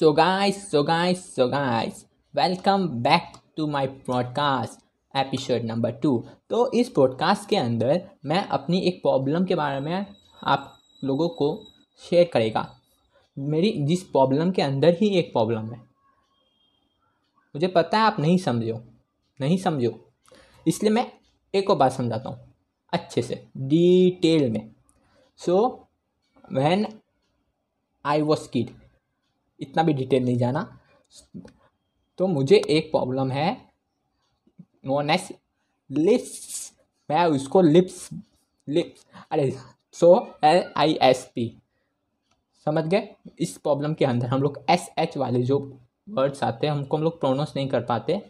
So guys, so guys, so guys, welcome back to my podcast episode number two तो इस podcast के अंदर मैं अपनी एक प्रॉब्लम के बारे में आप लोगों को शेयर करेगा। मेरी जिस प्रॉब्लम के अंदर ही एक प्रॉब्लम है। मुझे पता है आप नहीं समझो नहीं समझो इसलिए मैं एक और बात समझाता हूँ अच्छे से डिटेल में। So when I was kid इतना भी डिटेल नहीं जाना। तो मुझे एक प्रॉब्लम है। नोन एस लिप्स मैं उसको लिप्स लिप्स अरे so L I S P समझ गए? इस प्रॉब्लम के अंदर हम लोग एस एच वाले जो वर्ड्स आते हैं हमको हम लोग प्रोनाउंस नहीं कर पाते।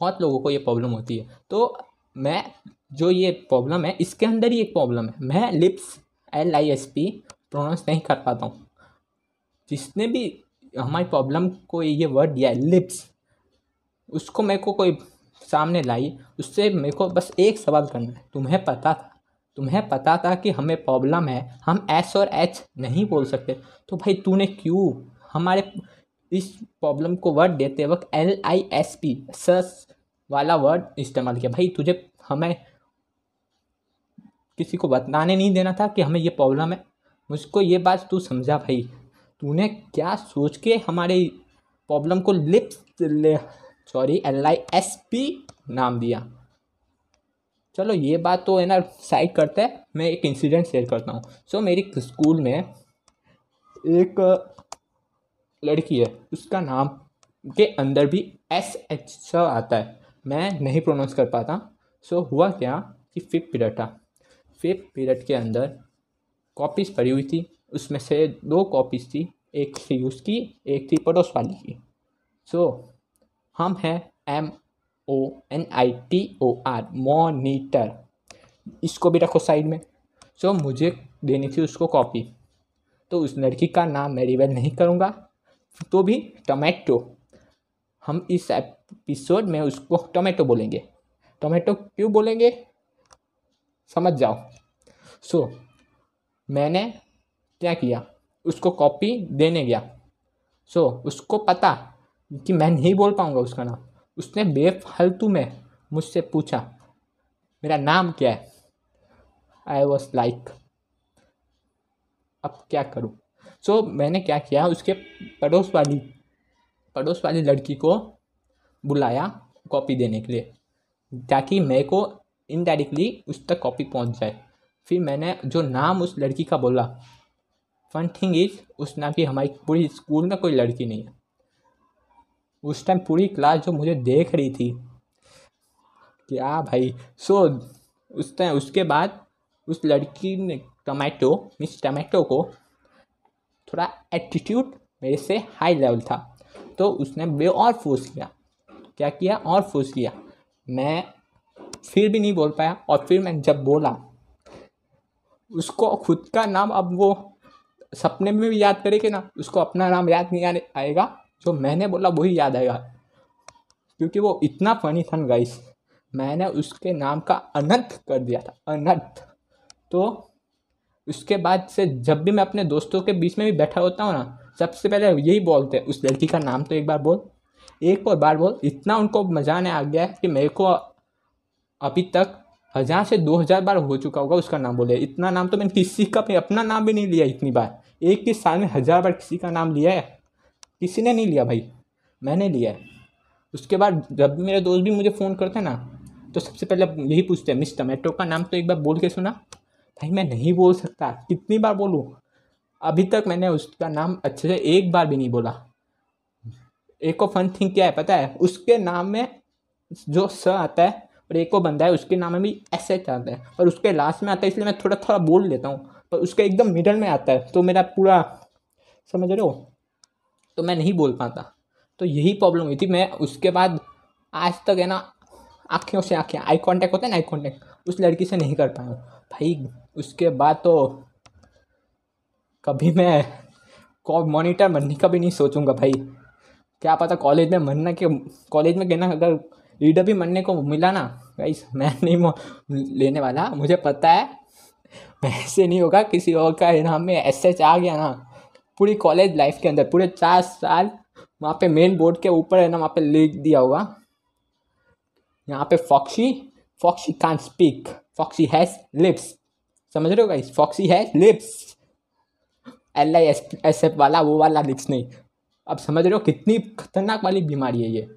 बहुत लोगों को ये प्रॉब्लम होती है। तो मैं, जो ये प्रॉब्लम है, इसके अंदर ही एक प्रॉब्लम है। मैं lips L I S P pronounce नहीं कर पाता हूँ। जिसने भी हमारी प्रॉब्लम को ये वर्ड दिया है लिप्स उसको मेरे को कोई सामने लाई, उससे मेरे को बस एक सवाल करना है, तुम्हें पता था? तुम्हें पता था कि हमें प्रॉब्लम है, हम एस और एच नहीं बोल सकते? तो भाई तूने क्यों हमारे इस प्रॉब्लम को वर्ड देते वक्त एल आई एस पी सस वाला वर्ड इस्तेमाल किया? भाई तुझे हमें किसी को बताने नहीं देना था कि हमें ये प्रॉब्लम है? मुझको ये बात तू समझा भाई। तूने क्या सोच के हमारे प्रॉब्लम को lips sorry L I S P नाम दिया? चलो ये बात तो है ना साइड करते हैं। मैं एक इंसिडेंट शेयर करता हूँ। सो so, मेरी स्कूल में एक लड़की है। उसका नाम के अंदर भी एस एच स आता है। मैं नहीं प्रोनाउंस कर पाता। सो so, हुआ क्या कि फिफ्थ पीरियड था। फिफ्थ पीरियड के अंदर कॉपीज़ पड़ी हुई थी। उसमें से दो कॉपीज़ थी। एक थी उसकी एक थी पड़ोस वाली की। सो so, हम हैं M O N I T O R monitor इसको भी रखो साइड में। सो so, मुझे देनी थी उसको कॉपी तो उस लड़की का नाम मैं रिवेल नहीं करूँगा। तो भी टोमेटो हम इस एपिसोड में उसको टोमेटो बोलेंगे। टोमेटो क्यों बोलेंगे? समझ जाओ। सो so, मैंने क्या किया? उसको कॉपी देने गया। सो so, उसको पता कि मैं नहीं बोल पाऊँगा उसका नाम। उसने बेफालतू में मुझसे पूछा मेरा नाम क्या है? आई वॉज़ लाइक अब क्या करूँ? सो so, मैंने क्या किया उसके पड़ोस वाली पड़ोस वाली लड़की को बुलाया कॉपी देने के लिए ताकि मेरे को इनडायरेक्टली उस तक कॉपी पहुँच जाए। फिर मैंने जो नाम उस लड़की का बोला फन थिंग इज़ उस नाम की हमारी पूरी स्कूल में कोई लड़की नहीं है। उस टाइम पूरी क्लास जो मुझे देख रही थी क्या भाई सो so, उस टाइम उसके बाद उस लड़की ने टमाटो मिस टमाटो को थोड़ा एटीट्यूड मेरे से हाई लेवल था। तो उसने बे और फोर्स किया। क्या किया? और फोर्स किया। मैं फिर भी नहीं बोल पाया और फिर मैं जब बोला उसको खुद का नाम अब वो सपने में भी याद करेंगे ना, उसको अपना नाम याद नहीं आने आएगा। जो मैंने बोला वही याद आएगा। क्योंकि वो इतना फनी था गाइस मैंने उसके नाम का अनंत कर दिया था, अनंत। तो उसके बाद से जब भी मैं अपने दोस्तों के बीच में भी बैठा होता हूँ ना, सबसे पहले यही बोलते हैं, उस लड़की का नाम तो एक बार बोल। एक और बार बोल, इतना उनको मज़ा आने आ गया है कि मेरे को अभी तक हज़ार से दो हज़ार बार हो चुका होगा उसका नाम बोले इतना नाम तो मैंने किसी का भी, अपना नाम भी नहीं लिया इतनी बार। एक ही साल में हज़ार बार किसी का नाम लिया है। किसी ने नहीं लिया भाई। मैंने लिया है। उसके बाद जब भी मेरे दोस्त भी मुझे फ़ोन करते हैं ना तो सबसे पहले यही पूछते हैं मिस टमेटो का नाम तो एक बार बोल के सुना। भाई, मैं नहीं बोल सकता। कितनी बार बोलूँ? अभी तक मैंने उसका नाम अच्छे से एक बार भी नहीं बोला। एक और फन थिंग क्या है पता है? उसके नाम में जो स आता है और एक और बंदा है, उसके नाम में भी एस एच आता है। और उसके लास्ट में आता है, इसलिए मैं थोड़ा थोड़ा बोल लेता हूँ। पर उसका एकदम मिडल में आता है। तो मेरा पूरा, समझ रहे हो? तो मैं नहीं बोल पाता। तो यही प्रॉब्लम हुई थी। मैं उसके बाद आज तक है ना आँखों से आँखें आई कांटेक्ट होता है ना आई कांटेक्ट उस लड़की से नहीं कर पाया भाई, उसके बाद तो कभी मैं मॉनिटर बनने का भी नहीं सोचूँगा भाई। क्या पता कॉलेज में मनना के कॉलेज में कहना अगर लीडर भी मनने को मिला ना भाई मैं नहीं लेने वाला। मुझे पता है वैसे नहीं होगा, किसी और का नाम में एस एच आ गया ना। पूरी कॉलेज लाइफ के अंदर, पूरे चार साल वहाँ पे मेन बोर्ड के ऊपर है ना, वहाँ पे लिख दिया होगा। यहाँ पे Foxy Foxy can speak Foxy has lips समझ रहे हो guys Foxy has lips L I S S F वाला, वो वाला लिप्स नहीं। अब समझ रहे हो कितनी खतरनाक वाली बीमारी है ये।